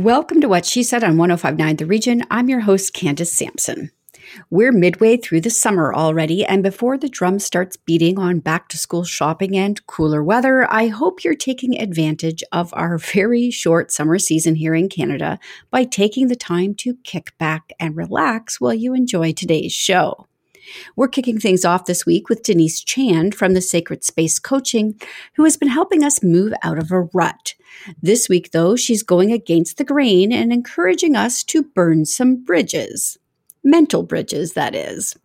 Welcome to What She Said on 1059 The Region. I'm your host, Candace Sampson. We're midway through the summer already, and before the drum starts beating on back to school shopping and cooler weather, I hope you're taking advantage of our very short summer season here in Canada by taking the time to kick back and relax while you enjoy today's show. We're kicking things off this week with Denise Chand from the Sacred Space Coaching, who has been helping us move out of a rut. This week, though, she's going against the grain and encouraging us to burn some bridges. Mental bridges, that is.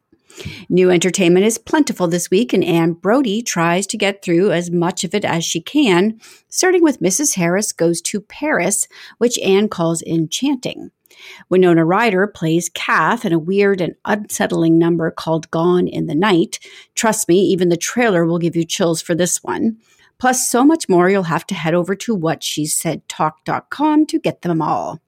New entertainment is plentiful this week, and Anne Brodie tries to get through as much of it as she can, starting with Mrs. Harris Goes to Paris, which Anne calls enchanting. Winona Ryder plays Kath in a weird and unsettling number called Gone in the Night. Trust me, even the trailer will give you chills for this one. Plus, so much more, you'll have to head over to whatshesaidtalk.com to get them all.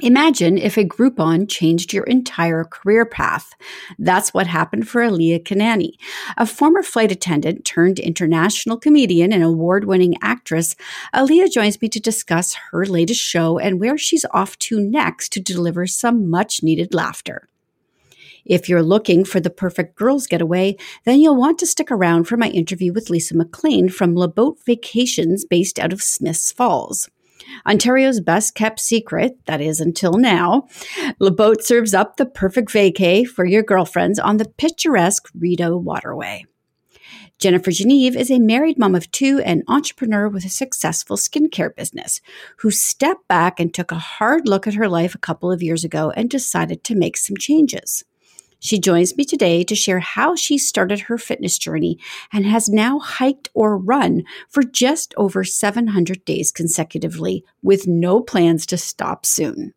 Imagine if a Groupon changed your entire career path. That's what happened for Aliya Kanani, a former flight attendant turned international comedian and award winning actress. Aliya joins me to discuss her latest show and where she's off to next to deliver some much needed laughter. If you're looking for the perfect girls getaway, then you'll want to stick around for my interview with Lisa McLean from Le Boat Vacations based out of Smiths Falls. Ontario's best kept secret, that is until now, Le Boat serves up the perfect vacay for your girlfriends on the picturesque Rideau Waterway. Jennifer Geneve is a married mom of two and entrepreneur with a successful skincare business who stepped back and took a hard look at her life a couple of years ago and decided to make some changes. She joins me today to share how she started her fitness journey and has now hiked or run for just over 700 days consecutively with no plans to stop soon.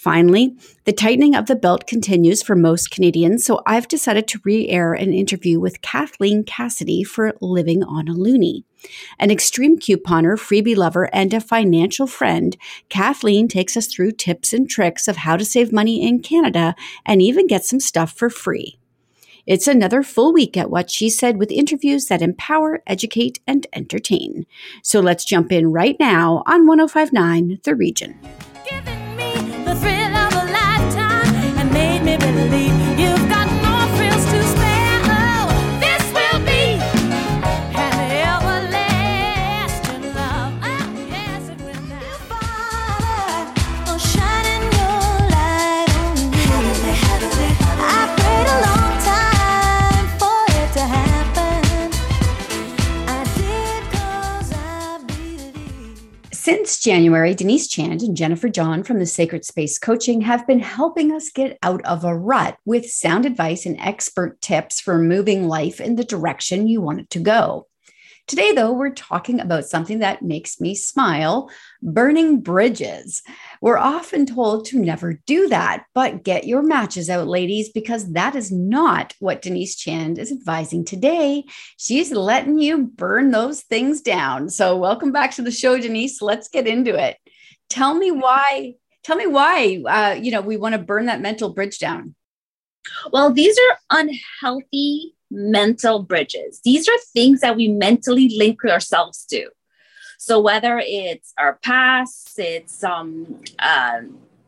Finally, the tightening of the belt continues for most Canadians, so I've decided to re air an interview with Kathleen Cassidy for Living on a Loonie. An extreme couponer, freebie lover, and a financial friend, Kathleen takes us through tips and tricks of how to save money in Canada and even get some stuff for free. It's another full week at What She Said with interviews that empower, educate, and entertain. So let's jump in right now on 1059 The Region the thrill. Since January, Denise Chand and Jennifer John from the Sacred Space Coaching have been helping us get out of a rut with sound advice and expert tips for moving life in the direction you want it to go. Today, though, we're talking about something that makes me smile burning bridges. We're often told to never do that, but get your matches out, ladies, because that is not what Denise Chand is advising today. She's letting you burn those things down. So, welcome back to the show, Denise. Let's get into it. Tell me why. Tell me why. Uh, you know, we want to burn that mental bridge down. Well, these are unhealthy mental bridges. These are things that we mentally link ourselves to. So whether it's our past, it's um, uh,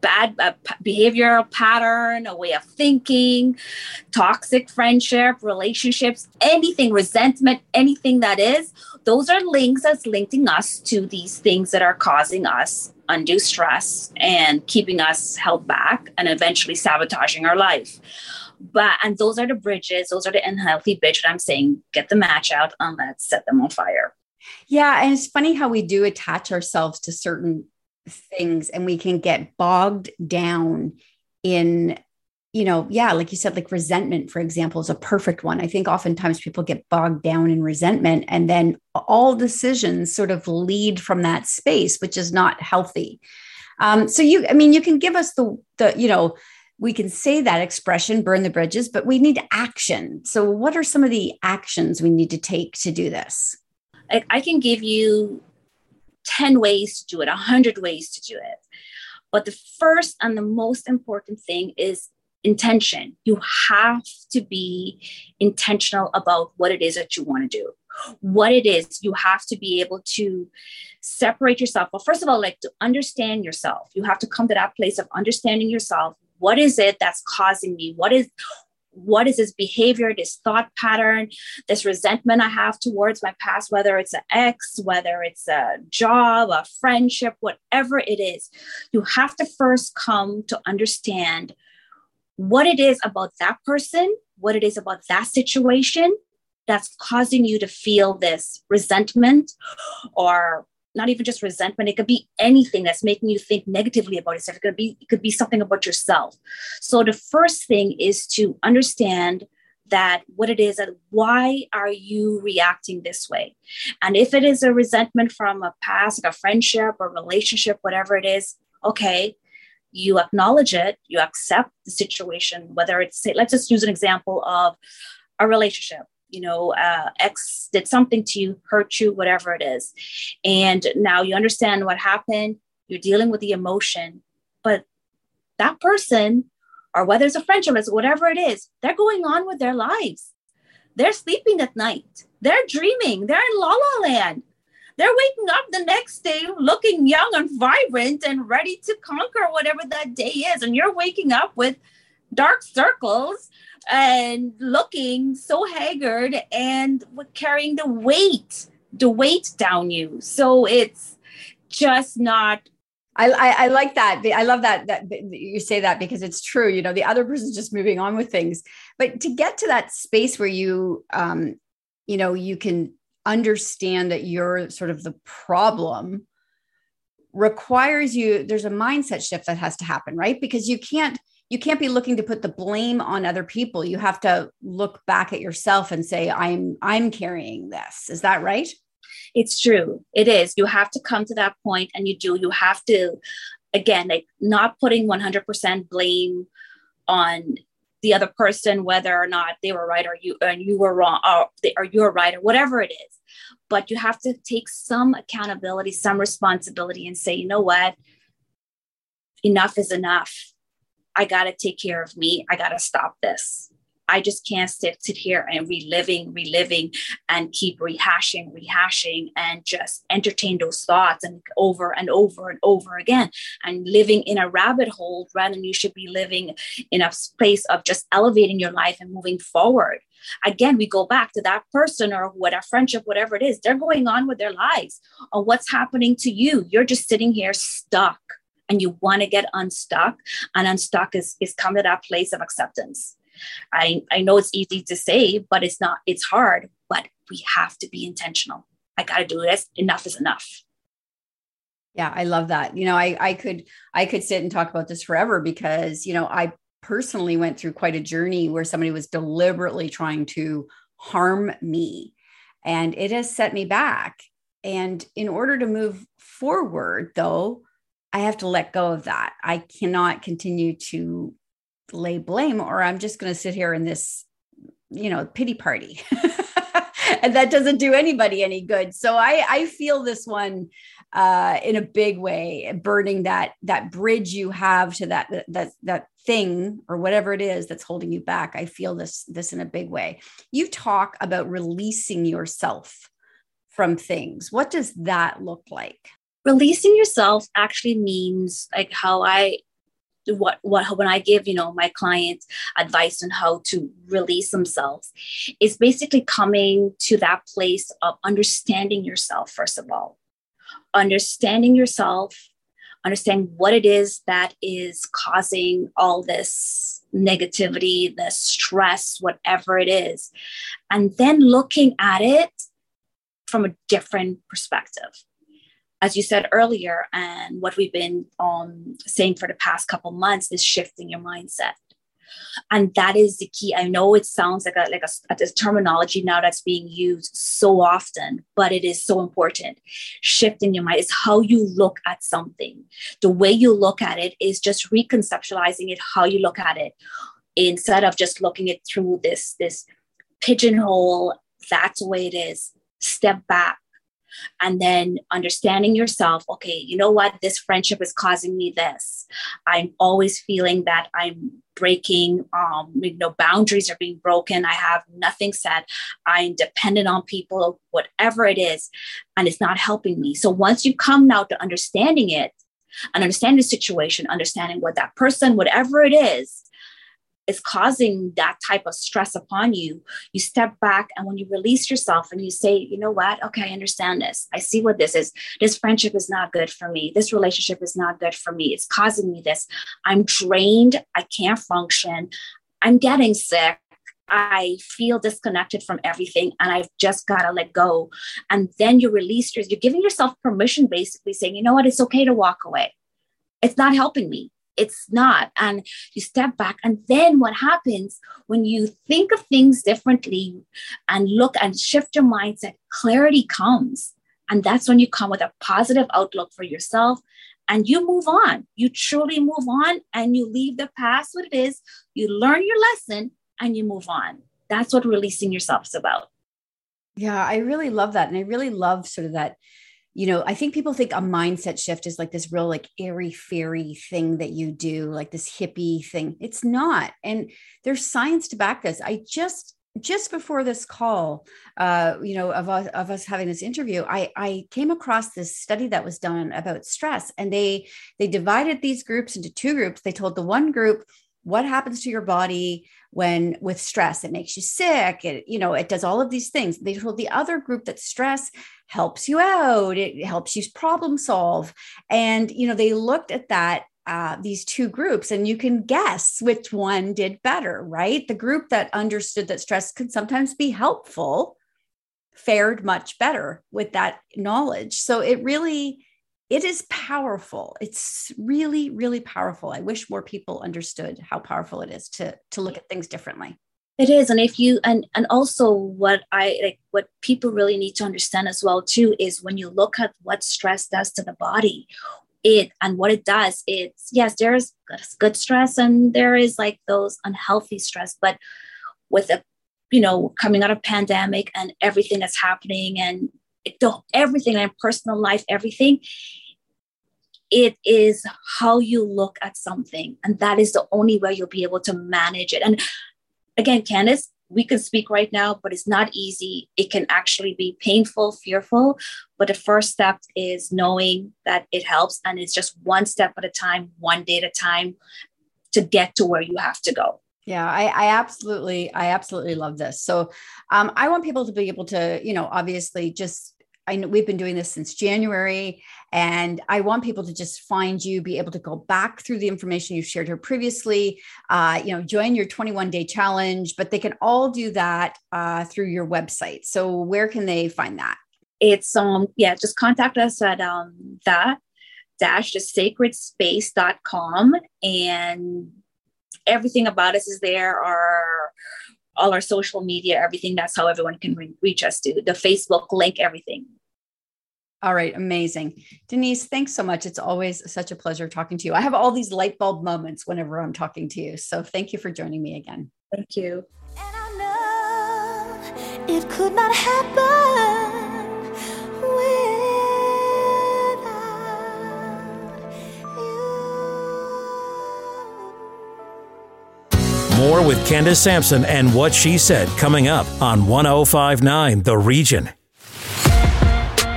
bad uh, behavioral pattern, a way of thinking, toxic friendship, relationships, anything, resentment, anything that is, those are links that's linking us to these things that are causing us undue stress and keeping us held back and eventually sabotaging our life but and those are the bridges those are the unhealthy bridges that i'm saying get the match out and let's set them on fire. Yeah and it's funny how we do attach ourselves to certain things and we can get bogged down in you know yeah like you said like resentment for example is a perfect one. I think oftentimes people get bogged down in resentment and then all decisions sort of lead from that space which is not healthy. Um, so you i mean you can give us the the you know we can say that expression, burn the bridges, but we need action. So, what are some of the actions we need to take to do this? I, I can give you 10 ways to do it, 100 ways to do it. But the first and the most important thing is intention. You have to be intentional about what it is that you want to do. what it is you have to be able to separate yourself well first of all like to understand yourself you have to come to that place of understanding yourself what is it that's causing me? What is what is this behavior this thought pattern this resentment i have towards my past whether it's an ex whether it's a job a friendship whatever it is? You have to first come to understand what it is about that person what it is about that situation that's causing you to feel this resentment or not even just resentment it could be anything that's making you think negatively about yourself. It could be it could be something about yourself. So the first thing is to understand that what it is and why are you reacting this way? And if it is a resentment from a past like a friendship or relationship whatever it is okay you acknowledge it you accept the situation whether it's let's just use an example of a relationship you know, uh, X did something to you, hurt you, whatever it is. And now you understand what happened. You're dealing with the emotion, but that person, or whether it's a friendship, it's whatever it is, they're going on with their lives. They're sleeping at night. They're dreaming. They're in la la land. They're waking up the next day looking young and vibrant and ready to conquer whatever that day is. And you're waking up with dark circles and looking so haggard and carrying the weight, the weight down you. So it's just not I, I, I, like that. I love that that you say that because it's true. You know, the other person's just moving on with things. But to get to that space where you, um, you know, you can understand that you're sort of the problem requires you. There's a mindset shift that has to happen, right? Because you can't you can't be looking to put the blame on other people. You have to look back at yourself and say i'm i'm carrying this. Is that right? It's true. It is. You have to come to that point and you do. You have to again like not putting 100% blame on the other person whether or not they were right or you and you were wrong or, they, or you're right or whatever it is. But you have to take some accountability some responsibility and say you know what? Enough is enough I got to take care of me. I got to stop this. I just can't sit, sit here and reliving, reliving, and keep rehashing, rehashing, and just entertain those thoughts and over and over and over again, and living in a rabbit hole rather you should be living in a place of just elevating your life and moving forward. Again, we go back to that person or what a friendship, whatever it is, they're going on with their lives. Or what's happening to you? You're just sitting here stuck and you want to get unstuck and unstuck is is come to that place of acceptance. I i know it's easy to say but it's not it's hard but we have to be intentional. I got to do this enough is enough. Yeah i love that. You know i i could i could sit and talk about this forever because you know i personally went through quite a journey where somebody was deliberately trying to harm me and it has set me back. And in order to move forward though I have to let go of that. I cannot continue to lay blame, or I'm just going to sit here in this, you know, pity party. and that doesn't do anybody any good. So I, I feel this one uh, in a big way, burning that that bridge you have to that that that thing or whatever it is that's holding you back. I feel this this in a big way. You talk about releasing yourself from things. What does that look like? Releasing yourself actually means like how I what what when I give you know my clients advice on how to release themselves is basically coming to that place of understanding yourself first of all. Understanding yourself understand what it is that is causing all this negativity the stress whatever it is and then looking at it from a different perspective as you said earlier, and what we've been um, saying for the past couple months is shifting your mindset. And that is the key. I know it sounds like a like a, a terminology now that's being used so often, but it is so important. Shifting your mind is how you look at something. The way you look at it is just reconceptualizing it, how you look at it, instead of just looking it through this this pigeonhole. That's the way it is. Step back and then understanding yourself okay you know what? This friendship is causing me this. I'm always feeling that i'm breaking um you know boundaries are being broken. I have nothing said i'm dependent on people whatever it is and it's not helping me. So once you come now to understanding it and understanding the situation understanding what that person whatever it is is causing that type of stress upon you, you step back and when you release yourself and you say, you know what? Okay, I understand this. I see what this is. This friendship is not good for me. This relationship is not good for me. It's causing me this. I'm drained. I can't function. I'm getting sick. I feel disconnected from everything and I've just got to let go. And then you release your, you're giving yourself permission, basically saying, you know what, it's okay to walk away. It's not helping me it's not. And you step back. And then what happens when you think of things differently and look and shift your mindset, clarity comes. And that's when you come with a positive outlook for yourself and you move on. You truly move on and you leave the past what it is. You learn your lesson and you move on. That's what releasing yourself is about. Yeah, I really love that. And I really love sort of that you know, I think people think a mindset shift is like this real, like airy fairy thing that you do, like this hippie thing. It's not. And there's science to back this. I just, just before this call, uh, you know, of us, of us having this interview, I, I came across this study that was done about stress, and they they divided these groups into two groups. They told the one group what happens to your body when with stress it makes you sick it you know it does all of these things. They told the other group that stress helps you out it helps you problem solve. And you know they looked at that uh, these two groups and you can guess which one did better right? The group that understood that stress can sometimes be helpful fared much better with that knowledge. So it really it is powerful. It's really really powerful. I wish more people understood how powerful it is to to look at things differently. It is and if you and and also what i like what people really need to understand as well too is when you look at what stress does to the body it and what it does it's yes there's good stress and there is like those unhealthy stress but with a you know coming out of pandemic and everything that's happening and it, everything in personal life everything it is how you look at something. And that is the only way you'll be able to manage it. And again, Candace, we can speak right now, but it's not easy. It can actually be painful, fearful. But the first step is knowing that it helps. And it's just one step at a time, one day at a time to get to where you have to go. Yeah, I, I, absolutely, I absolutely love this. So, um, I want people to be able to, you know, obviously just I know we've been doing this since January, and I want people to just find you, be able to go back through the information you've shared here previously, uh, you know, join your 21 day challenge, but they can all do that uh, through your website. So where can they find that? It's um yeah, just contact us at um that dash the sacred space.com and everything about us is there. Our all our social media, everything. That's how everyone can re- reach us to the Facebook link, everything. All right, amazing. Denise, thanks so much. It's always such a pleasure talking to you. I have all these light bulb moments whenever I'm talking to you. So thank you for joining me again. Thank you. And I know it could not happen More with Candace Sampson and what she said coming up on 1059 The Region.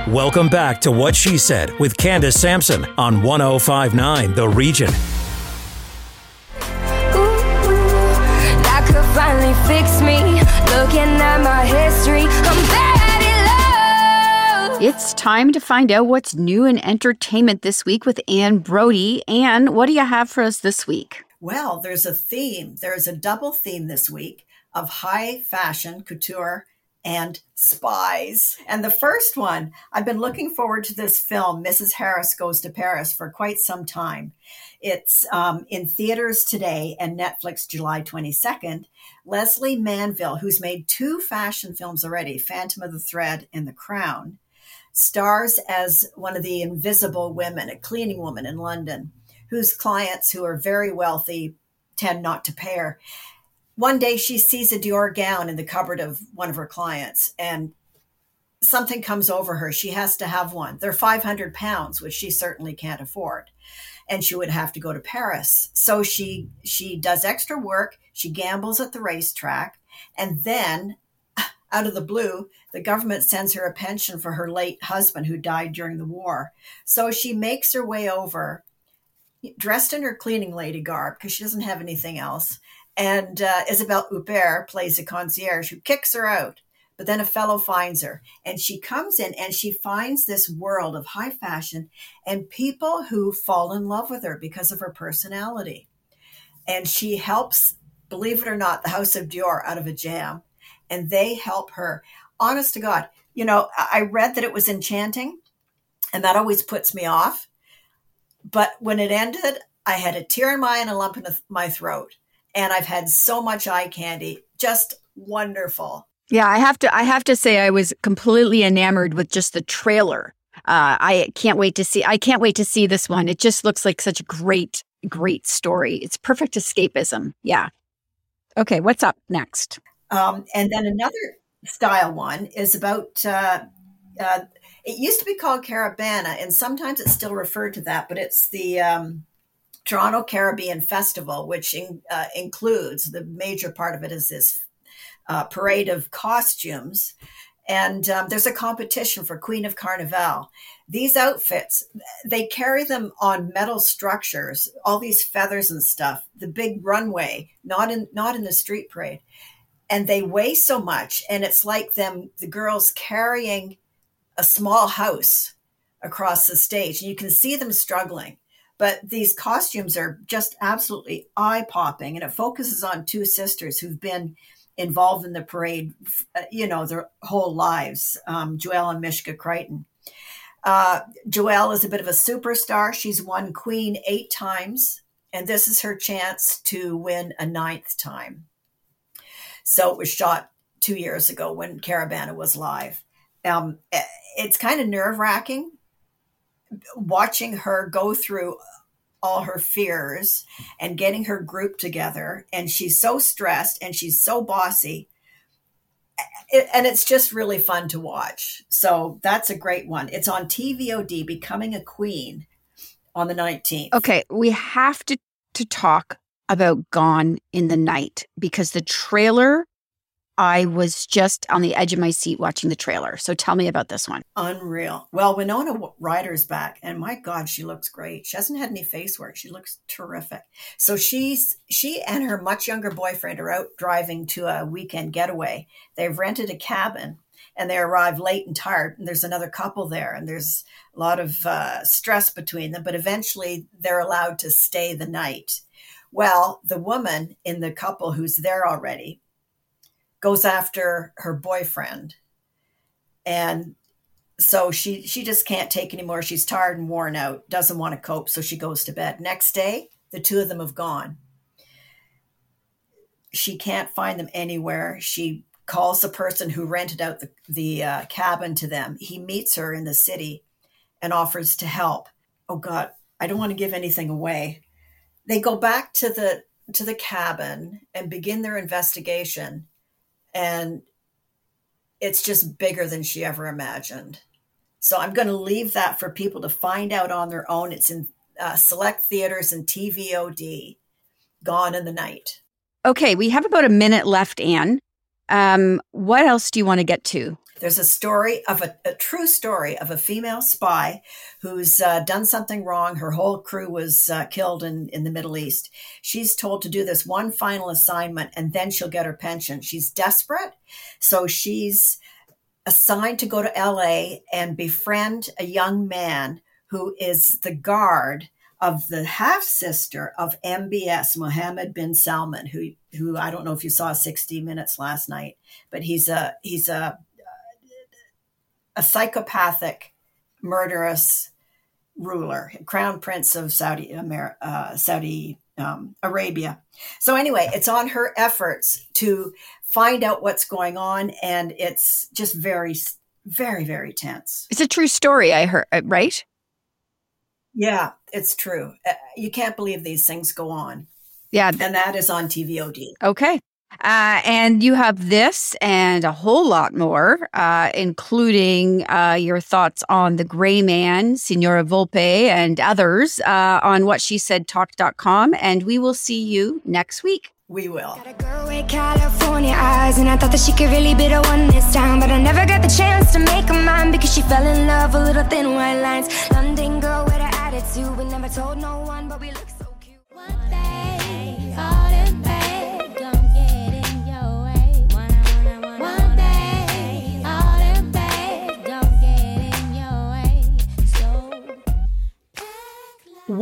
Welcome back to What She Said with Candace Sampson on 1059 The Region. It's time to find out what's new in entertainment this week with Anne Brodie. Anne, what do you have for us this week? Well, there's a theme. There's a double theme this week of high fashion, couture, and spies. And the first one, I've been looking forward to this film, Mrs. Harris Goes to Paris, for quite some time. It's um, in theaters today and Netflix July 22nd. Lesley Manville, who's made two fashion films already, Phantom of the Thread and The Crown, stars as one of the invisible women, a cleaning woman in London whose clients who are very wealthy tend not to pair. One day she sees a Dior gown in the cupboard of one of her clients and something comes over her. She has to have one. They're 500 pounds, which she certainly can't afford. And she would have to go to Paris. So she she does extra work. She gambles at the racetrack. And then out of the blue, the government sends her a pension for her late husband who died during the war. So she makes her way over, dressed in her cleaning lady garb because she doesn't have anything else. And uh, Isabelle Huppert plays a concierge who kicks her out. But then a fellow finds her, and she comes in and she finds this world of high fashion and people who fall in love with her because of her personality. And she helps, believe it or not, the House of Dior out of a jam and they help her. Honest to God, you know, I read that it was enchanting, and that always puts me off. But when it ended, I had a tear in my eye and a lump in my throat. And I've had so much eye candy. Just wonderful. Yeah, I have to I have to say I was completely enamored with just the trailer. Uh, I can't wait to see I can't wait to see this one. It just looks like such a great great story. It's perfect escapism. Yeah. Okay, what's up next? Um, and then another style one is about, uh, uh, it used to be called Caribana, and sometimes it's still referred to that, but it's the um, Toronto Caribbean Festival, which in, uh, includes the major part of it is this uh, parade of costumes. And um, there's a competition for Queen of Carnival. These outfits, they carry them on metal structures, all these feathers and stuff. The big runway, not in not in the street parade and they weigh so much and it's like them the girls carrying a small house across the stage and you can see them struggling. But these costumes are just absolutely eye-popping and it focuses on two sisters who've been involved in the parade uh, you know their whole lives um, joelle and mishka crichton. Uh, joelle is a bit of a superstar. She's won queen eight times and this is her chance to win a ninth time. So it was shot two years ago when Caribana was live. Um, it's kind of nerve wracking watching her go through all her fears and getting her group together. And she's so stressed and she's so bossy. And it's just really fun to watch. So that's a great one. It's on TVOD, Becoming a Queen on the 19th. Okay, we have to to talk about Gone in the Night because the trailer, I was just on the edge of my seat watching the trailer. So tell me about this one. Unreal. Well, Winona Ryder's back, and my God, she looks great. She hasn't had any face work. She looks terrific. So she's she and her much younger boyfriend are out driving to a weekend getaway. They've rented a cabin and they arrive late and tired and there's another couple there and there's a lot of uh, stress between them but eventually they're allowed to stay the night well, the woman in the couple who's there already goes after her boyfriend. And so she she just can't take anymore. She's tired and worn out, doesn't want to cope, so she goes to bed. Next day, the two of them have gone. She can't find them anywhere. She calls the person who rented out the, the uh, cabin to them. He meets her in the city and offers to help. Oh God, I don't want to give anything away, they go back to the to the cabin and begin their investigation and it's just bigger than she ever imagined. So i'm going to leave that for people to find out on their own. It's in uh, select theaters and tvod gone in the night. Okay we have about a minute left anne. Um, what else do you want to get to there's a story of a, a true story of a female spy who's uh, done something wrong. Her whole crew was uh, killed in, in the Middle East. She's told to do this one final assignment and then she'll get her pension. She's desperate. So she's assigned to go to LA and befriend a young man who is the guard of the half sister of MBS, Mohammed bin Salman, who who I don't know if you saw 60 Minutes last night, but he's a he's a a psychopathic, murderous ruler, crown prince of Saudi Amer- uh, Saudi um, Arabia. So anyway, it's on her efforts to find out what's going on, and it's just very, very, very tense. It's a true story. I heard, uh, right? Yeah, it's true. Uh, you can't believe these things go on. Yeah, and that is on TVOD. Okay. Uh, and you have this and a whole lot more, uh, including uh, your thoughts on The Gray Man, Signora Volpe, and others uh, on what she said talk.com. And we will see you next week. We will. Got a girl with California eyes, and I thought that she could really be the one this time. But I never got the chance to make her mine because she fell in love with little thin white lines. London girl with an attitude, we never told no one, but we look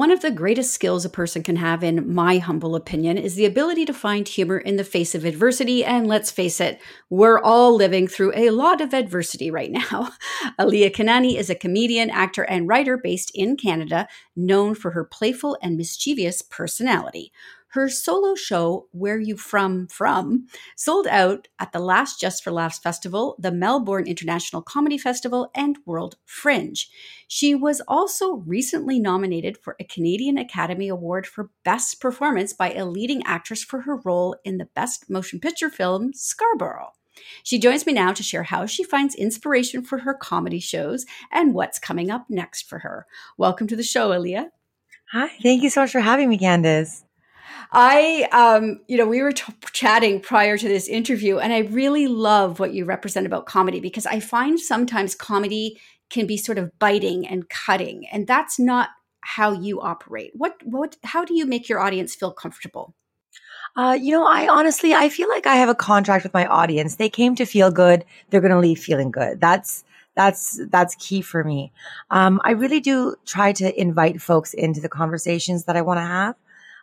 One of the greatest skills a person can have, in my humble opinion, is the ability to find humor in the face of adversity. And let's face it, we're all living through a lot of adversity right now. Aliya Kanani is a comedian, actor, and writer based in Canada, known for her playful and mischievous personality. Her solo show, Where You From From, sold out at the last Just for Laughs Festival, the Melbourne International Comedy Festival, and World Fringe. She was also recently nominated for a Canadian Academy Award for Best Performance by a leading actress for her role in the Best Motion Picture film Scarborough. She joins me now to share how she finds inspiration for her comedy shows and what's coming up next for her. Welcome to the show, Aliya. Hi, thank you so much for having me, Candace. I, um, you know, we were t- chatting prior to this interview, and I really love what you represent about comedy because I find sometimes comedy can be sort of biting and cutting, and that's not how you operate. What, what, how do you make your audience feel comfortable? Uh, you know, I honestly, I feel like I have a contract with my audience. They came to feel good. They're going to leave feeling good. That's, that's, that's key for me. Um, I really do try to invite folks into the conversations that I want to have.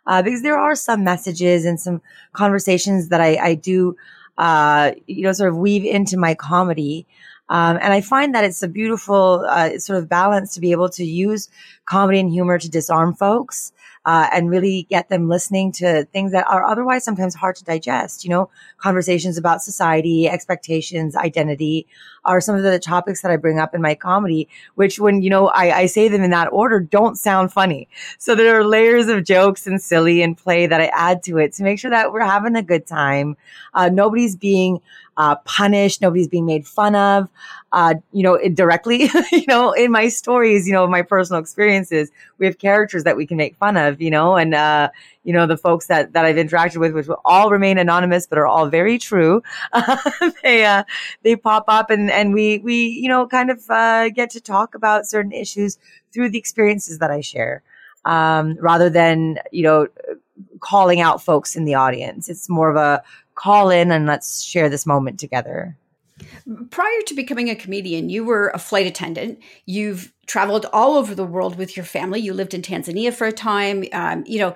Uh, because there are some messages and some conversations that I, I do, uh, you know, sort of weave into my comedy. Um, and I find that it's a beautiful uh, sort of balance to be able to use comedy and humor to disarm folks uh, and really get them listening to things that are otherwise sometimes hard to digest. You know, conversations about society, expectations, identity are some of the topics that I bring up in my comedy, which when, you know, I, I say them in that order don't sound funny. So there are layers of jokes and silly and play that I add to it to make sure that we're having a good time. Uh, nobody's being uh, punished. Nobody's being made fun of. Uh, you know, directly, you know, in my stories, you know, my personal experiences, we have characters that we can make fun of, you know, and, uh, you know, the folks that, that I've interacted with, which will all remain anonymous, but are all very true. they, uh, they pop up and, and we, we, you know, kind of, uh, get to talk about certain issues through the experiences that I share. Um, rather than, you know, calling out folks in the audience. It's more of a call in and let's share this moment together. Prior to becoming a comedian, you were a flight attendant. You've traveled all over the world with your family. You lived in Tanzania for a time. Um, you know,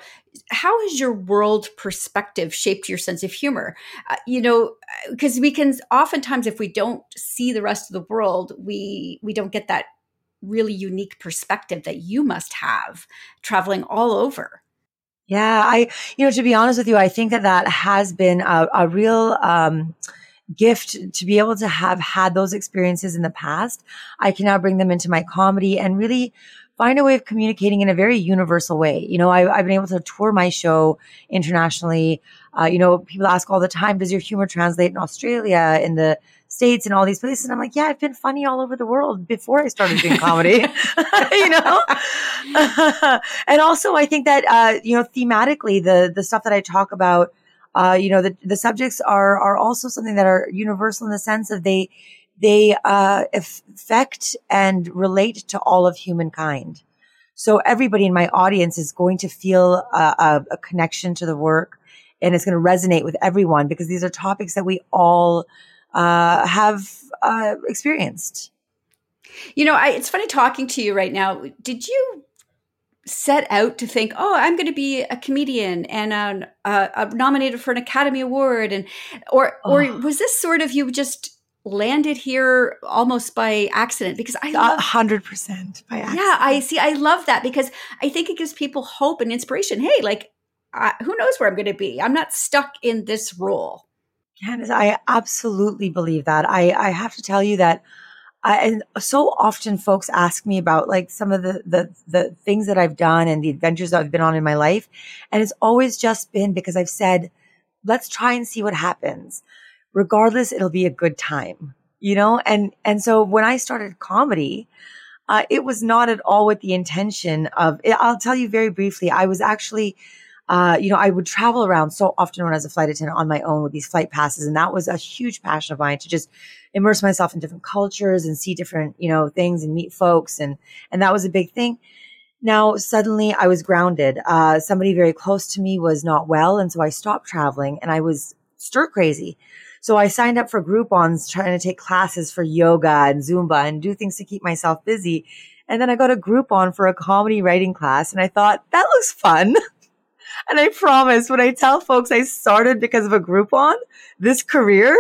how has your world perspective shaped your sense of humor? Uh, you know, because we can oftentimes, if we don't see the rest of the world, we we don't get that really unique perspective that you must have traveling all over. Yeah, I, you know, to be honest with you, I think that that has been a, a real um, gift to be able to have had those experiences in the past. I can now bring them into my comedy and really find a way of communicating in a very universal way. You know, I, have been able to tour my show internationally. Uh, you know, people ask all the time, does your humor translate in Australia, in the States, and all these places? And I'm like, yeah, I've been funny all over the world before I started doing comedy, you know? and also, I think that, uh, you know, thematically, the, the stuff that I talk about, uh, you know, the, the subjects are, are also something that are universal in the sense of they, they, uh, affect and relate to all of humankind. So everybody in my audience is going to feel a, a, a connection to the work and it's going to resonate with everyone because these are topics that we all, uh, have, uh, experienced. You know, I, it's funny talking to you right now. Did you set out to think, oh, I'm going to be a comedian and uh, uh, nominated for an Academy Award, and or or oh. was this sort of you just landed here almost by accident? Because I hundred percent by accident. Yeah, I see. I love that because I think it gives people hope and inspiration. Hey, like uh, who knows where I'm going to be? I'm not stuck in this role. Candace, I absolutely believe that. I I have to tell you that I, and so often folks ask me about like some of the, the, the things that I've done and the adventures I've been on in my life. And it's always just been because I've said, let's try and see what happens. Regardless, it'll be a good time, you know? And, and so when I started comedy, uh, it was not at all with the intention of, I'll tell you very briefly, I was actually, uh, you know, I would travel around so often when I was a flight attendant on my own with these flight passes. And that was a huge passion of mine to just immerse myself in different cultures and see different, you know, things and meet folks. And, and that was a big thing. Now, suddenly I was grounded. Uh, somebody very close to me was not well. And so I stopped traveling and I was stir crazy. So I signed up for Groupons trying to take classes for yoga and Zumba and do things to keep myself busy. And then I got a Groupon for a comedy writing class and I thought that looks fun. and I promise when I tell folks I started because of a Groupon, this career,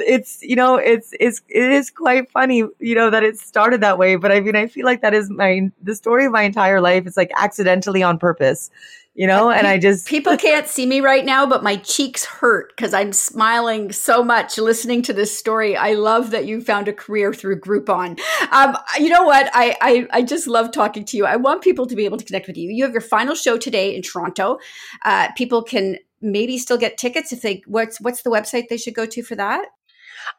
it's you know it's it's it is quite funny you know that it started that way but i mean i feel like that is my the story of my entire life it's like accidentally on purpose you know and i just people can't see me right now but my cheeks hurt because i'm smiling so much listening to this story. I love that you found a career through groupon. Um, you know what? I, I, I just love talking to you. I want people to be able to connect with you. You have your final show today in toronto. Uh, people can maybe still get tickets if they what's what's the website they should go to for that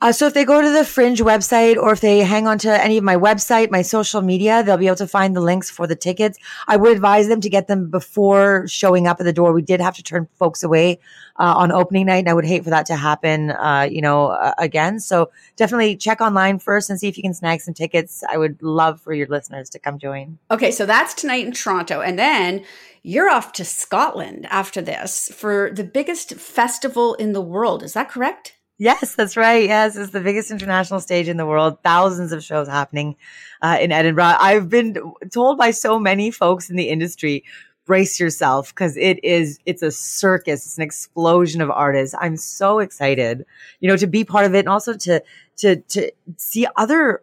uh, so if they go to the Fringe website or if they hang on to any of my website, my social media, they'll be able to find the links for the tickets. I would advise them to get them before showing up at the door. We did have to turn folks away uh, on opening night, and I would hate for that to happen, uh, you know, uh, again. So definitely check online first and see if you can snag some tickets. I would love for your listeners to come join. Okay, so that's tonight in Toronto, and then you're off to Scotland after this for the biggest festival in the world. Is that correct? Yes, that's right. Yes, it's the biggest international stage in the world. Thousands of shows happening uh, in Edinburgh. I've been told by so many folks in the industry, brace yourself because it is, it's a circus. It's an explosion of artists. I'm so excited, you know, to be part of it and also to, to, to see other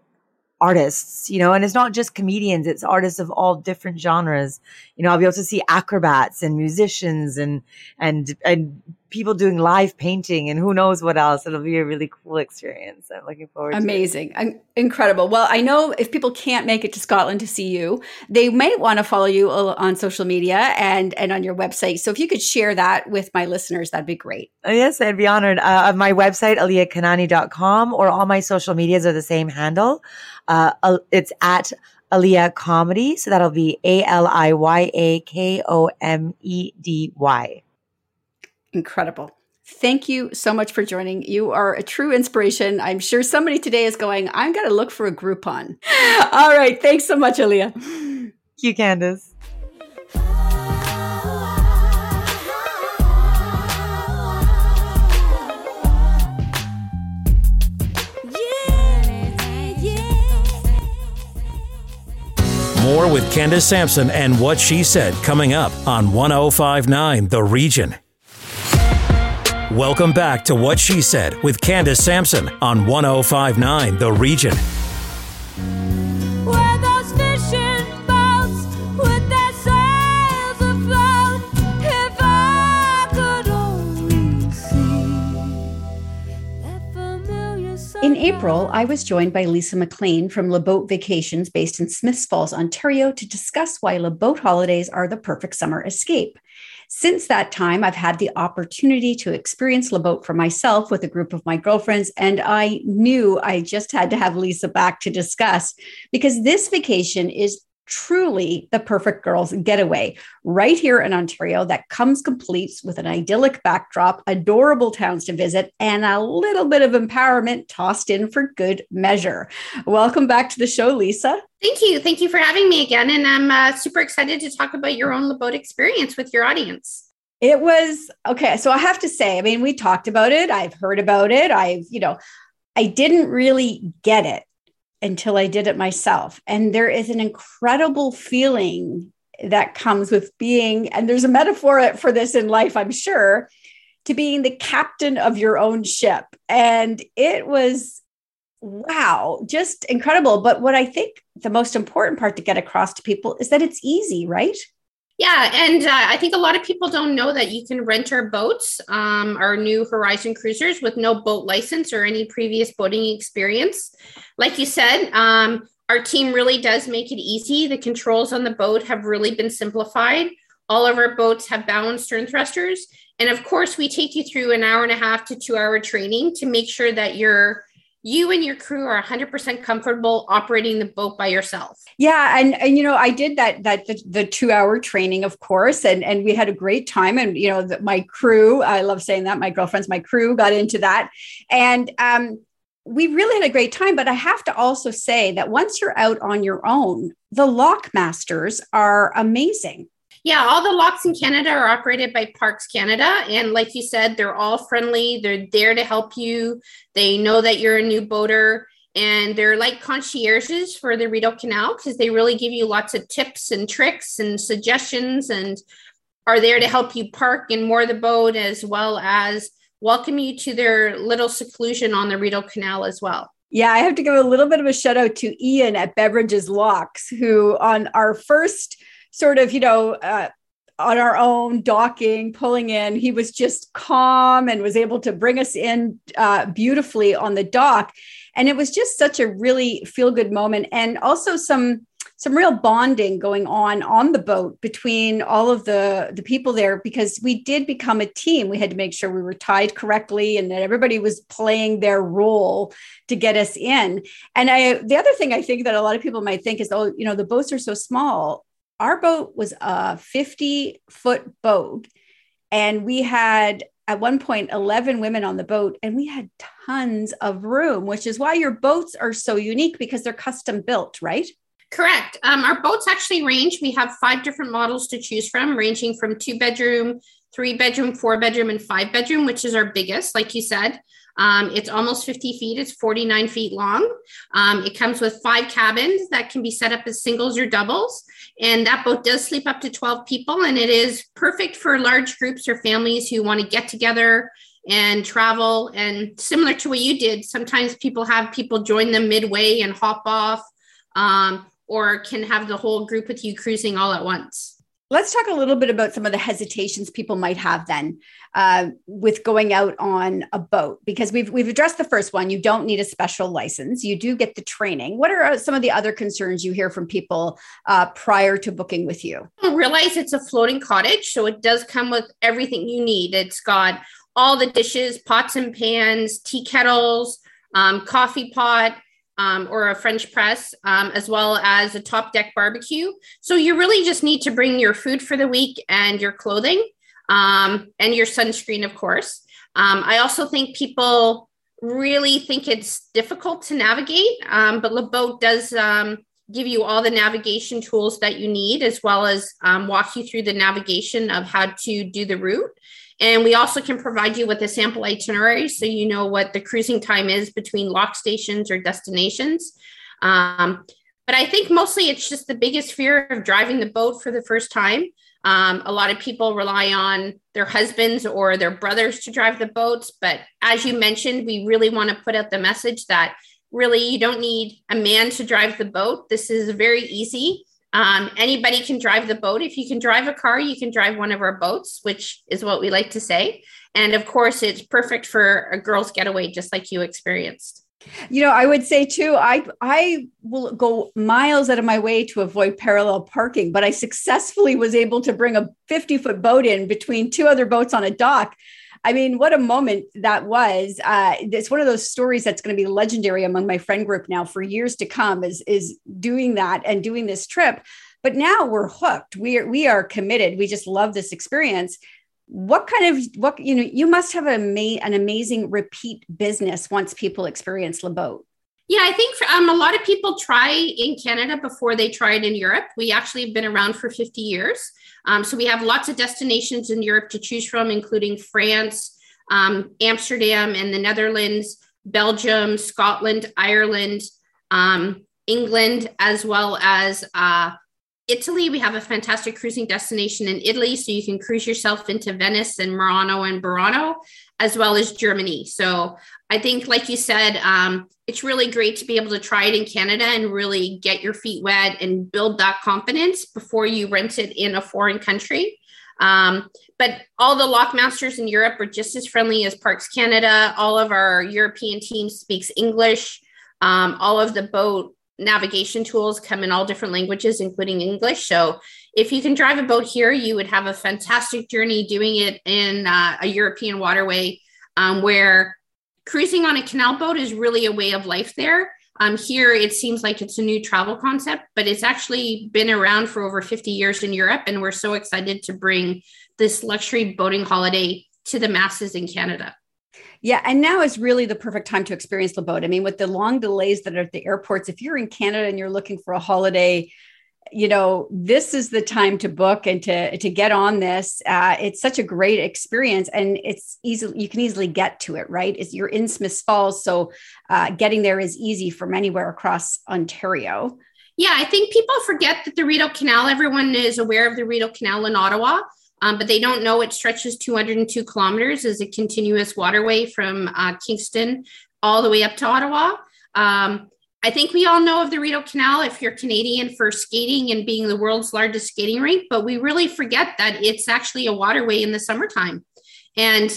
artists, you know, and it's not just comedians, it's artists of all different genres. You know, I'll be able to see acrobats and musicians and, and, and people doing live painting and who knows what else. It'll be a really cool experience. I'm looking forward to it. Amazing. Incredible. Well, I know if people can't make it to Scotland to see you, they might want to follow you on social media and, and on your website. So if you could share that with my listeners, that'd be great. Uh, yes, I'd be honored. Uh, my website, aliyakanani.com or all my social medias are the same handle. Uh, it's at Aliya Comedy. So that'll be A L I Y A K O M E D Y. Incredible. Thank you so much for joining. You are a true inspiration. I'm sure somebody today is going, I'm going to look for a Groupon. All right. Thanks so much, Aliya. Thank you, Candace. More with Candace Sampson and what she said coming up on 1059 The Region. Welcome back to What She Said with Candace Sampson on 1059 The Region. In April, I was joined by Lisa McLean from Le Boat Vacations based in Smiths Falls, Ontario, to discuss why Le Boat holidays are the perfect summer escape. Since that time, I've had the opportunity to experience Le Boat for myself with a group of my girlfriends, and I knew I just had to have Lisa back to discuss because this vacation is truly the perfect girls getaway right here in Ontario that comes complete with an idyllic backdrop, adorable towns to visit, and a little bit of empowerment tossed in for good measure. Welcome back to the show, Lisa. Thank you. Thank you for having me again. And I'm uh, super excited to talk about your own Le Boat experience with your audience. It was okay. So I have to say, I mean, we talked about it. I've heard about it. I've, you know, I didn't really get it until I did it myself. And there is an incredible feeling that comes with being, and there's a metaphor for this in life, I'm sure, to being the captain of your own ship. And it was, wow, just incredible. But what I think the most important part to get across to people is that it's easy, right? Yeah, and uh, I think a lot of people don't know that you can rent our boats, um, our new Horizon cruisers, with no boat license or any previous boating experience. Like you said, um, our team really does make it easy. The controls on the boat have really been simplified. All of our boats have bow and stern thrusters, And of course, we take you through an hour and a half to two hour training to make sure that you're you and your crew are 100% comfortable operating the boat by yourself. Yeah and and you know i did that that the, the two hour training of course and and we had a great time and you know the, my crew i love saying that my girlfriends my crew got into that. And um we really had a great time but i have to also say that once you're out on your own the lock masters are amazing yeah, all the locks in Canada are operated by Parks Canada. And like you said, they're all friendly. They're there to help you. They know that you're a new boater. And they're like concierges for the Rideau Canal because they really give you lots of tips and tricks and suggestions and are there to help you park and moor the boat as well as welcome you to their little seclusion on the Rideau Canal as well. Yeah, I have to give a little bit of a shout out to Ian at Beveridges Locks, who on our first sort of, you know, uh, on our own docking, pulling in. He was just calm and was able to bring us in uh, beautifully on the dock. And it was just such a really feel good moment. And also some some real bonding going on on the boat between all of the the people there because we did become a team we had to make sure we were tied correctly and that everybody was playing their role to get us in and i the other thing i think that a lot of people might think is oh you know the boats are so small our boat was a 50 foot boat and we had at one point 11 women on the boat and we had tons of room which is why your boats are so unique because they're custom built right? Correct. Um, our boats actually range we have five different models to choose from ranging from two bedroom three bedroom four bedroom and five bedroom which is our biggest like you said um, it's almost 50 feet, it's 49 feet long. Um, it comes with five cabins that can be set up as singles or doubles. And that boat does sleep up to 12 people, and it is perfect for large groups or families who want to get together and travel. And similar to what you did, sometimes people have people join them midway and hop off, um, or can have the whole group with you cruising all at once. Let's talk a little bit about some of the hesitations people might have then uh, with going out on a boat, because we've we've addressed the first one. You don't need a special license. You do get the training. What are uh, some of the other concerns you hear from people uh, prior to booking with you? Realize it's a floating cottage, so it does come with everything you need. It's got all the dishes, pots and pans, tea kettles, um, coffee pot um, or a French press, um, as well as a top deck barbecue. So you really just need to bring your food for the week and your clothing um, and your sunscreen, of course. Um, I also think people really think it's difficult to navigate, um, but Le Boat does um, give you all the navigation tools that you need, as well as walk you through the navigation of how to do the route. And we also can provide you with a sample itinerary so you know what the cruising time is between lock stations or destinations. Um, but I think mostly it's just the biggest fear of driving the boat for the first time. Um, a lot of people rely on their husbands or their brothers to drive the boats. But as you mentioned, we really want to put out the message that really you don't need a man to drive the boat. This is very easy. Um, anybody can drive the boat. If you can drive a car, you can drive one of our boats, which is what we like to say. And of course, it's perfect for a girl's getaway, just like you experienced. You know, I would say too, I I will go miles out of my way to avoid parallel parking, but I successfully was able to bring a 50 foot boat in between two other boats on a dock I mean, what a moment that was. Uh, it's one of those stories that's going to be legendary among my friend group now for years to come is, is doing that and doing this trip. But now we're hooked. We are, we are committed. We just love this experience. What kind of, what, you know, you must have a, an amazing repeat business once people experience Le Boat. Yeah, I think um, a lot of people try in Canada before they try it in Europe. We actually have been around for 50 years. Um, so we have lots of destinations in Europe to choose from, including France, um, Amsterdam, and the Netherlands, Belgium, Scotland, Ireland, um, England, as well as uh, Italy. We have a fantastic cruising destination in Italy, so you can cruise yourself into Venice and Murano and Burano, as well as Germany. So I think, like you said, um, it's really great to be able to try it in Canada and really get your feet wet and build that confidence before you rent it in a foreign country. Um, but all the lockmasters in Europe are just as friendly as Parks Canada. All of our European team speaks English. Um, all of the boat navigation tools come in all different languages, including English. So if you can drive a boat here, you would have a fantastic journey doing it in uh, a European waterway um, where cruising on a canal boat is really a way of life there. Um, here, it seems like it's a new travel concept, but it's actually been around for over 50 years in Europe. And we're so excited to bring this luxury boating holiday to the masses in Canada. Yeah, and now is really the perfect time to experience the boat. I mean, with the long delays that are at the airports, if you're in Canada and you're looking for a holiday, you know, this is the time to book and to to get on this. Uh, it's such a great experience, and it's easy. You can easily get to it, right? Is you're in Smiths Falls, so uh, getting there is easy from anywhere across Ontario. Yeah, I think people forget that the Rideau Canal. Everyone is aware of the Rideau Canal in Ottawa um, but they don't know it stretches 202 kilometers as a continuous waterway from uh, Kingston all the way up to Ottawa. Um, I think we all know of the Rideau Canal if you're Canadian for skating and being the world's largest skating rink, but we really forget that it's actually a waterway in the summertime. And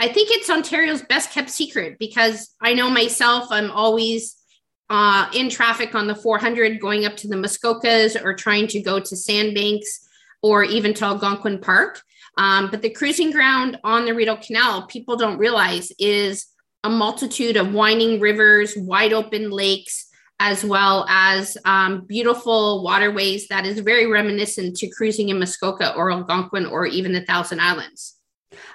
I think it's Ontario's best kept secret because I know myself, I'm always uh, in traffic on the 400 going up to the Muskokas or trying to go to Sandbanks or even to Algonquin Park. Um, but the cruising ground on the Rideau Canal, people don't realize, is a multitude of winding rivers, wide open lakes, as well as um, beautiful waterways that is very reminiscent to cruising in Muskoka or Algonquin or even the Thousand Islands.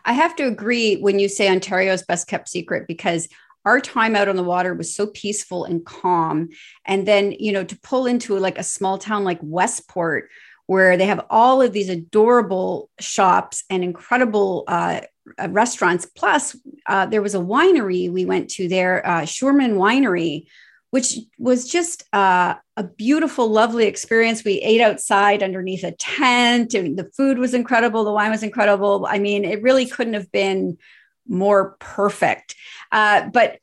I have to agree when you say Ontario's best kept secret because our time out on the water was so peaceful and calm. And then, you know, to pull into like a small town like Westport, where they have all of these adorable shops and incredible uh, uh, restaurants. Plus, uh, there was a winery we went to there, uh, Scheuermann Winery, which was just uh, a beautiful, lovely experience. We ate outside underneath a tent, and the food was incredible. The wine was incredible. I mean, it really couldn't have been more perfect. Uh, but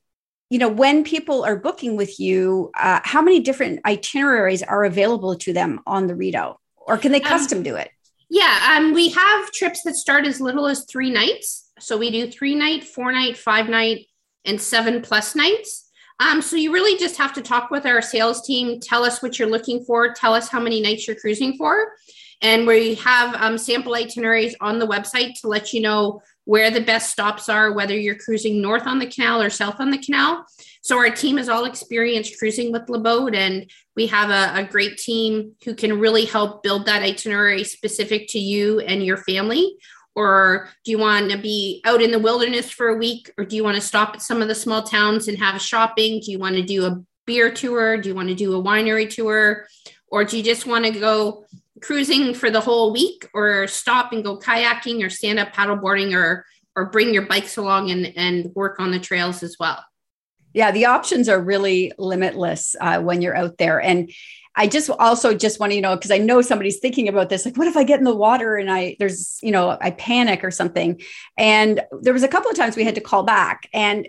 you know when people are booking with you uh, how many different itineraries are available to them on the Rideau or can they um, custom um, do it? Yeah, um, we have trips that start as little as three nights. So we do three night, four night, five night, and seven plus nights. Um, so you really just have to talk with our sales team, tell us what you're looking for, tell us how many nights you're cruising for. And we have um, sample itineraries on the website to let you know where the best stops are, whether you're cruising north on the canal or south on the canal. So our team is all experienced cruising with Le Boat, and we have a, a great team who can really help build that itinerary specific to you and your family. Or do you want to be out in the wilderness for a week, or do you want to stop at some of the small towns and have shopping? Do you want to do a beer tour? Do you want to do a winery tour? Or do you just want to go cruising for the whole week or stop and go kayaking or stand up paddleboarding or or bring your bikes along and and work on the trails as well. Yeah the options are really limitless uh, when you're out there. And i just also just want to you know because i know somebody's thinking about this like what if i get in the water and i there's you know i panic or something? And there was a couple of times we had to call back and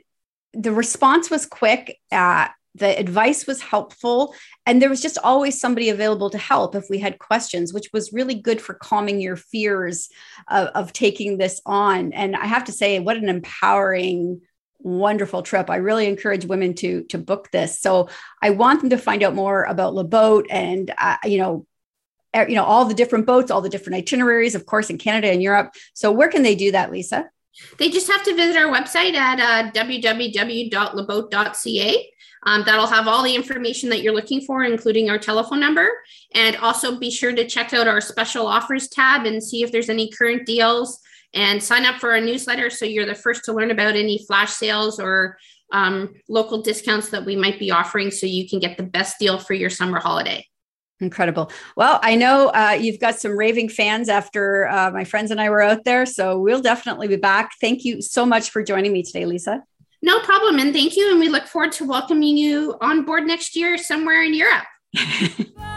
the response was quick uh, the advice was helpful and there was just always somebody available to help if we had questions which was really good for calming your fears of, of, taking this on. And i have to say what an empowering wonderful trip. I really encourage women to to book this. So i want them to find out more about Le Boat and uh, you know you know all the different boats all the different itineraries of course in canada and europe. So where can they do that lisa? They just have to visit our website at uh, um, that'll have all the information that you're looking for, including our telephone number. And also be sure to check out our special offers tab and see if there's any current deals and sign up for our newsletter so you're the first to learn about any flash sales or um, local discounts that we might be offering so you can get the best deal for your summer holiday. Incredible. Well, I know uh, you've got some raving fans after uh, my friends and I were out there. So we'll definitely be back. Thank you so much for joining me today, Lisa. No problem. And thank you. And we look forward to welcoming you on board next year somewhere in Europe.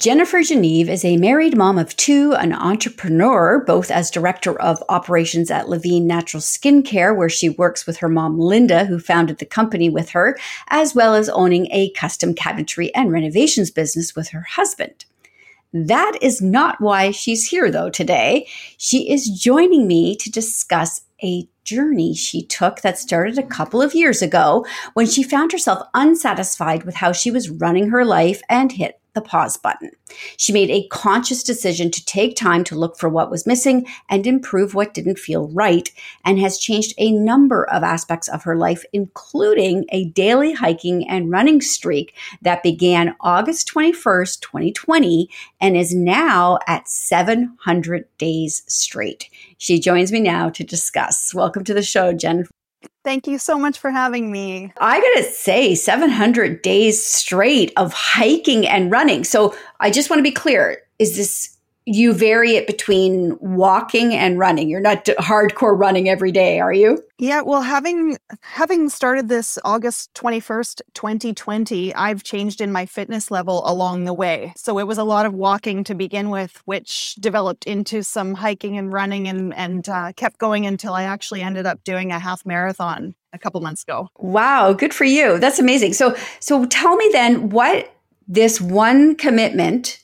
Jennifer Geneve is a married mom of two, an entrepreneur, both as director of operations at Levine Natural Skincare, where she works with her mom, Linda, who founded the company with her, as well as owning a custom cabinetry and renovations business with her husband. That is not why she's here, though, today. She is joining me to discuss a journey she took that started a couple of years ago when she found herself unsatisfied with how she was running her life and hit the pause button. She made a conscious decision to take time to look for what was missing and improve what didn't feel right, and has changed a number of aspects of her life, including a daily hiking and running streak that began August 21st, 2020, and is now at 700 days straight. She joins me now to discuss. Welcome to the show, Jen. Thank you so much for having me. I got to say, 700 days straight of hiking and running. So I just want to be clear is this you vary it between walking and running. You're not hardcore running every day, are you? Yeah, well, having having started this August 21st, 2020, I've changed in my fitness level along the way. So it was a lot of walking to begin with, which developed into some hiking and running and and uh, kept going until I actually ended up doing a half marathon a couple months ago. Wow, good for you. That's amazing. So so tell me then what this one commitment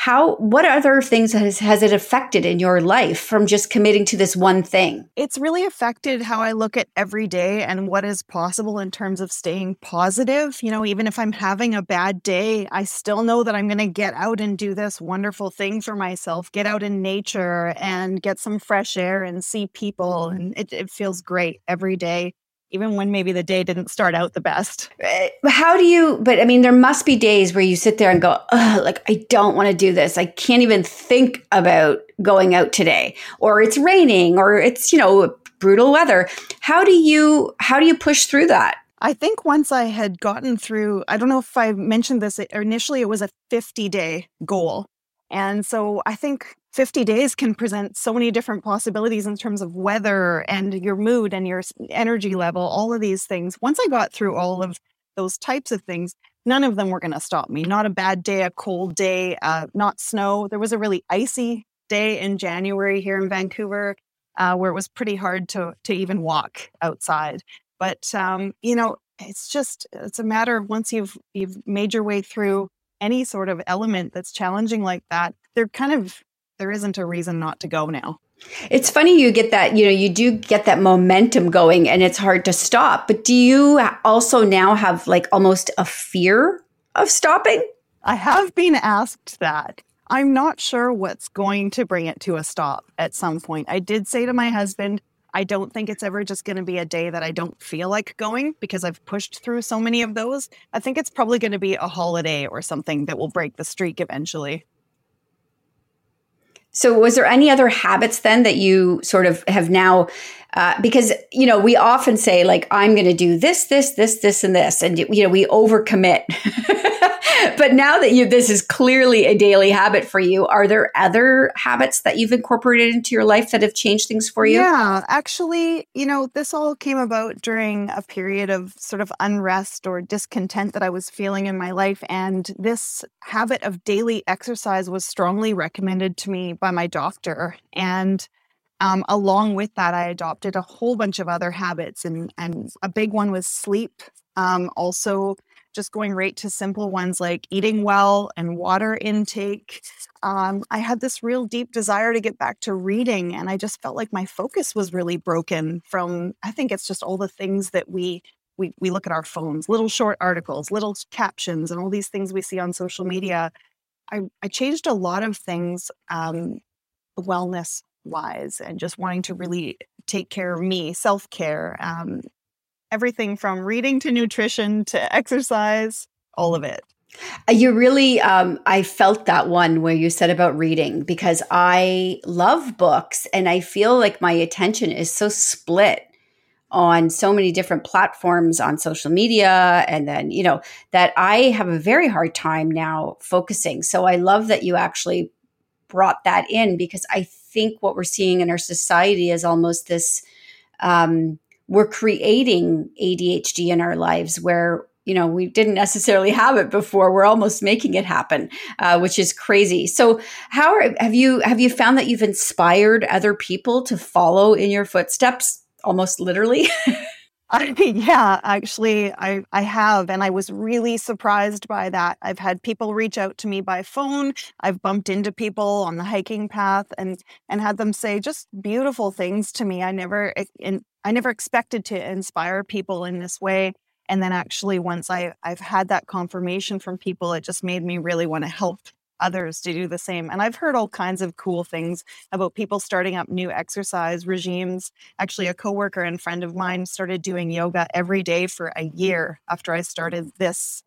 how what other things has, has it affected in your life from just committing to this one thing? It's really affected how i look at every day and what is possible in terms of staying positive. You know even if i'm having a bad day i still know that i'm going to get out and do this wonderful thing for myself get out in nature and get some fresh air and see people and it, it feels great every day even when maybe the day didn't start out the best. Uh, how do you, but I mean, there must be days where you sit there and go, like, I don't want to do this. I can't even think about going out today, or it's raining, or it's, you know, brutal weather. How do you, how do you push through that? I think once I had gotten through, I don't know if I mentioned this initially, it was a 50 day goal. And so I think 50 days can present so many different possibilities in terms of weather and your mood and your energy level, all of these things. Once I got through all of those types of things, none of them were going to stop me. Not a bad day, a cold day, uh, not snow. There was a really icy day in January here in Vancouver uh, where it was pretty hard to, to even walk outside. But, um, you know, it's just, it's a matter of once you've, you've made your way through any sort of element that's challenging like that, they're kind of there isn't a reason not to go now. It's funny you get that, you know, you do get that momentum going and it's hard to stop. But do you also now have like almost a fear of stopping? I have been asked that. I'm not sure what's going to bring it to a stop at some point. I did say to my husband, I don't think it's ever just going to be a day that I don't feel like going because I've pushed through so many of those. I think it's probably going to be a holiday or something that will break the streak eventually. So, was there any other habits then that you sort of have now? Uh, because you know we often say like I'm going to do this, this, this, this, and this, and you know we overcommit. but now that you this is clearly a daily habit for you, are there other habits that you've incorporated into your life that have changed things for you? Yeah, actually, you know, this all came about during a period of sort of unrest or discontent that I was feeling in my life and this habit of daily exercise was strongly recommended to me by my doctor and um, along with that, I adopted a whole bunch of other habits, and and a big one was sleep. Um, also, just going right to simple ones like eating well and water intake. Um, I had this real deep desire to get back to reading, and I just felt like my focus was really broken from, I think it's just all the things that we. We, we look at our phones, little short articles, little captions, and all these things we see on social media. I, I changed a lot of things um, wellness wise and just wanting to really take care of me, self care, um, everything from reading to nutrition to exercise, all of it. Uh, you really, um, I felt that one where you said about reading because I love books and I feel like my attention is so split on so many different platforms on social media and then you know that i have a very hard time now focusing so i love that you actually brought that in because i think what we're seeing in our society is almost this um, we're creating adhd in our lives where you know we didn't necessarily have it before we're almost making it happen uh, which is crazy so how are, have you have you found that you've inspired other people to follow in your footsteps almost literally I, yeah, actually, I, I have. And I was really surprised by that. I've had people reach out to me by phone. I've bumped into people on the hiking path and, and had them say just beautiful things to me. I never, in, I never expected to inspire people in this way. And then actually, once I, I've had that confirmation from people, it just made me really want to help others to do the same. And I've heard all kinds of cool things about people starting up new exercise regimes. Actually, a coworker and friend of mine started doing yoga every day for a year after I started this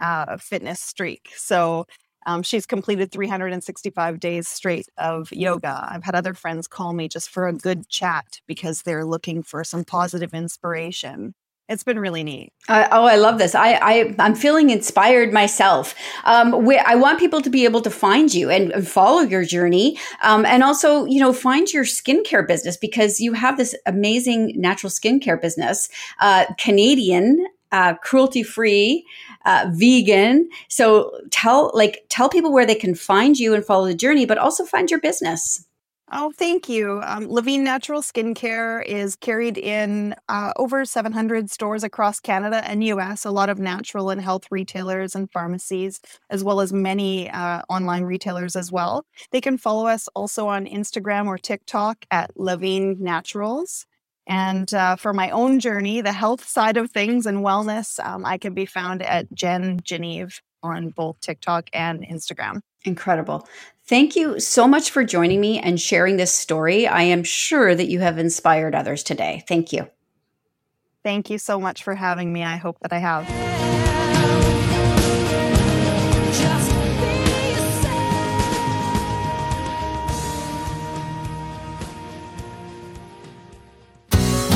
uh, fitness streak. So um, she's completed 365 days straight of yoga. I've had other friends call me just for a good chat because they're looking for some positive inspiration it's been really neat. Uh, oh, I love this. I, I I'm feeling inspired myself. Um, I want people to be able to find you and, and follow your journey, um, and also you know find your skincare business because you have this amazing natural skincare business, uh, Canadian. Uh, cruelty free, uh, vegan. So tell like tell people where they can find you and follow the journey, but also find your business. Oh, thank you. Um, Levine Natural Skincare is carried in uh, over 700 stores across Canada and US, a lot of natural and health retailers and pharmacies, as well as many uh, online retailers as well. They can follow us also on Instagram or TikTok at Levine Naturals. And uh, for my own journey, the health side of things and wellness, um, I can be found at Jen Geneve on both TikTok and Instagram. Incredible. Thank you so much for joining me and sharing this story. I am sure that you have inspired others today. Thank you. Thank you so much for having me. I hope that I have.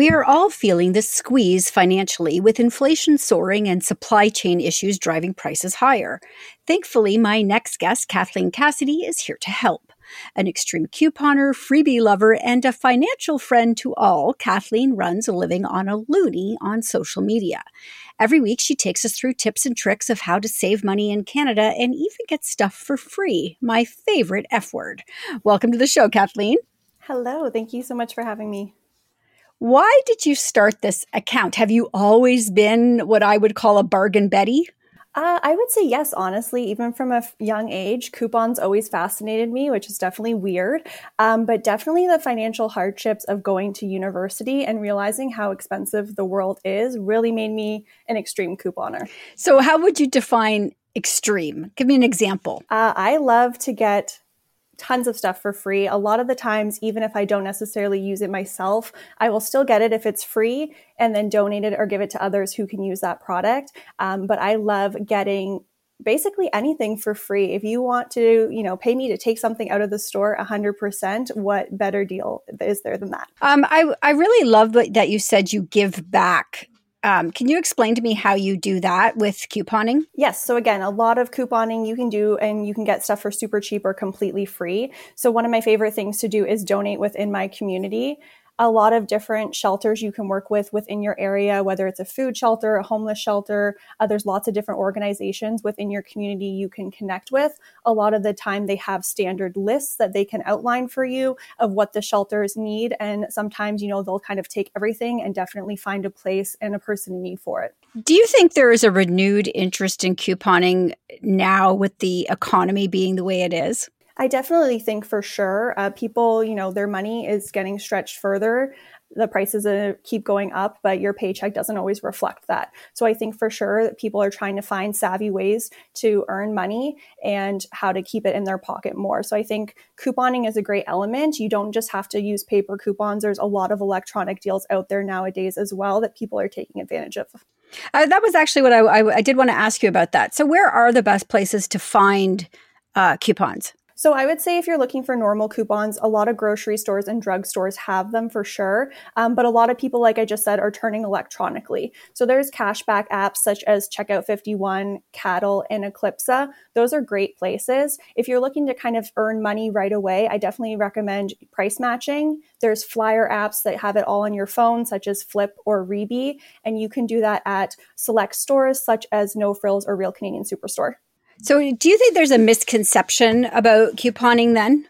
We are all feeling the squeeze financially with inflation soaring and supply chain issues driving prices higher. Thankfully, my next guest, Kathleen Cassidy, is here to help. An extreme couponer, freebie lover, and a financial friend to all, Kathleen runs living on a loonie on social media. Every week, she takes us through tips and tricks of how to save money in Canada and even get stuff for free. My favorite F word. Welcome to the show, Kathleen. Hello. Thank you so much for having me. Why did you start this account? Have you always been what I would call a bargain Betty? Uh, I would say yes, honestly. Even from a f- young age, coupons always fascinated me, which is definitely weird. Um, but definitely the financial hardships of going to university and realizing how expensive the world is really made me an extreme couponer. So, how would you define extreme? Give me an example. Uh, I love to get tons of stuff for free. A lot of the times, even if I don't necessarily use it myself, I will still get it if it's free and then donate it or give it to others who can use that product. Um, but I love getting basically anything for free. If you want to, you know, pay me to take something out of the store 100%, what better deal is there than that? Um, I, I really love that you said you give back um, can you explain to me how you do that with couponing? Yes. So, again, a lot of couponing you can do, and you can get stuff for super cheap or completely free. So, one of my favorite things to do is donate within my community a lot of different shelters you can work with within your area, whether it's a food shelter, a homeless shelter. Uh, there's lots of different organizations within your community you can connect with. A lot of the time, they have standard lists that they can outline for you of what the shelters need. And sometimes, you know, they'll kind of take everything and definitely find a place and a person in need for it. Do you think there is a renewed interest in couponing now with the economy being the way it is? I definitely think for sure, uh, people, you know, their money is getting stretched further. The prices uh, keep going up, but your paycheck doesn't always reflect that. So I think for sure that people are trying to find savvy ways to earn money and how to keep it in their pocket more. So I think couponing is a great element. You don't just have to use paper coupons. There's a lot of electronic deals out there nowadays as well that people are taking advantage of. Uh, that was actually what I, I, I, did want to ask you about that. So where are the best places to find uh, coupons? So I would say if you're looking for normal coupons, a lot of grocery stores and drugstores have them for sure. Um, but a lot of people, like I just said, are turning electronically. So there's cashback apps such as Checkout 51, Caddle, and Eclipsa. Those are great places. If you're looking to kind of earn money right away, I definitely recommend price matching. There's flyer apps that have it all on your phone, such as Flipp or Reebee, and you can do that at select stores such as No Frills or Real Canadian Superstore. So, do you think there's a misconception about couponing then?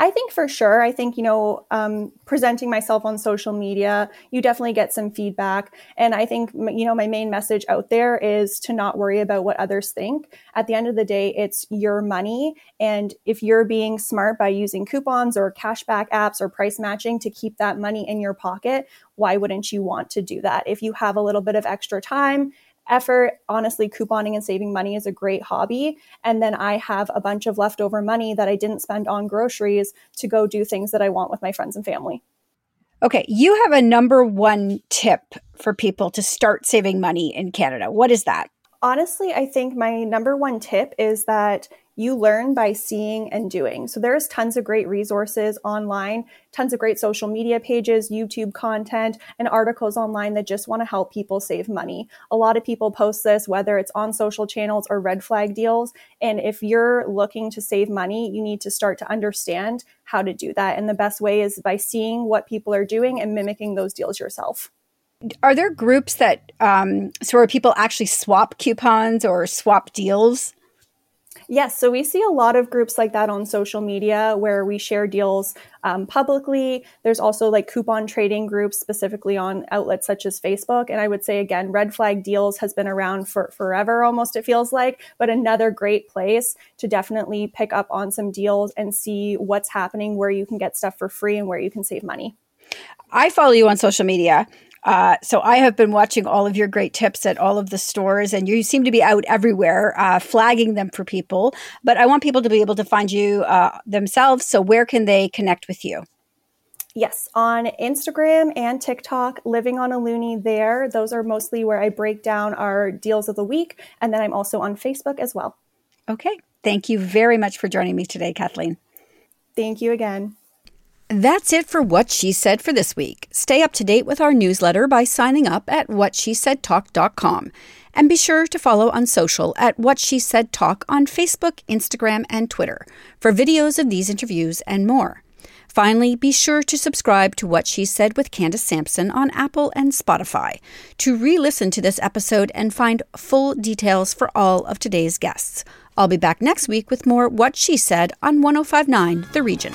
I think for sure. I think, you know, um, presenting myself on social media, you definitely get some feedback. And I think, you know, my main message out there is to not worry about what others think. At the end of the day, it's your money. And if you're being smart by using coupons or cashback apps or price matching to keep that money in your pocket, why wouldn't you want to do that? If you have a little bit of extra time effort. Honestly, couponing and saving money is a great hobby. And then I have a bunch of leftover money that I didn't spend on groceries to go do things that I want with my friends and family. Okay, you have a number one tip for people to start saving money in Canada. What is that? Honestly, I think my number one tip is that you learn by seeing and doing. So there's tons of great resources online, tons of great social media pages, YouTube content, and articles online that just want to help people save money. A lot of people post this, whether it's on social channels or red flag deals. And if you're looking to save money, you need to start to understand how to do that. And the best way is by seeing what people are doing and mimicking those deals yourself. Are there groups that, um, so where people actually swap coupons or swap deals? Yes, so we see a lot of groups like that on social media where we share deals um, publicly. There's also like coupon trading groups specifically on outlets such as Facebook. And I would say again, Red Flag Deals has been around for forever almost, it feels like, but another great place to definitely pick up on some deals and see what's happening, where you can get stuff for free and where you can save money. I follow you on social media. Uh, so I have been watching all of your great tips at all of the stores, and you seem to be out everywhere uh, flagging them for people. But I want people to be able to find you uh, themselves. So where can they connect with you? Yes, on Instagram and TikTok, Living on a Loonie there. Those are mostly where I break down our deals of the week. And then I'm also on Facebook as well. Okay. Thank you very much for joining me today, Kathleen. Thank you again. That's it for What She Said for this week. Stay up to date with our newsletter by signing up at whatshesaidtalk.com. And be sure to follow on social at What She Said Talk on Facebook, Instagram, and Twitter for videos of these interviews and more. Finally, be sure to subscribe to What She Said with Candace Sampson on Apple and Spotify to re listen to this episode and find full details for all of today's guests. I'll be back next week with more What She Said on 1059 The Region.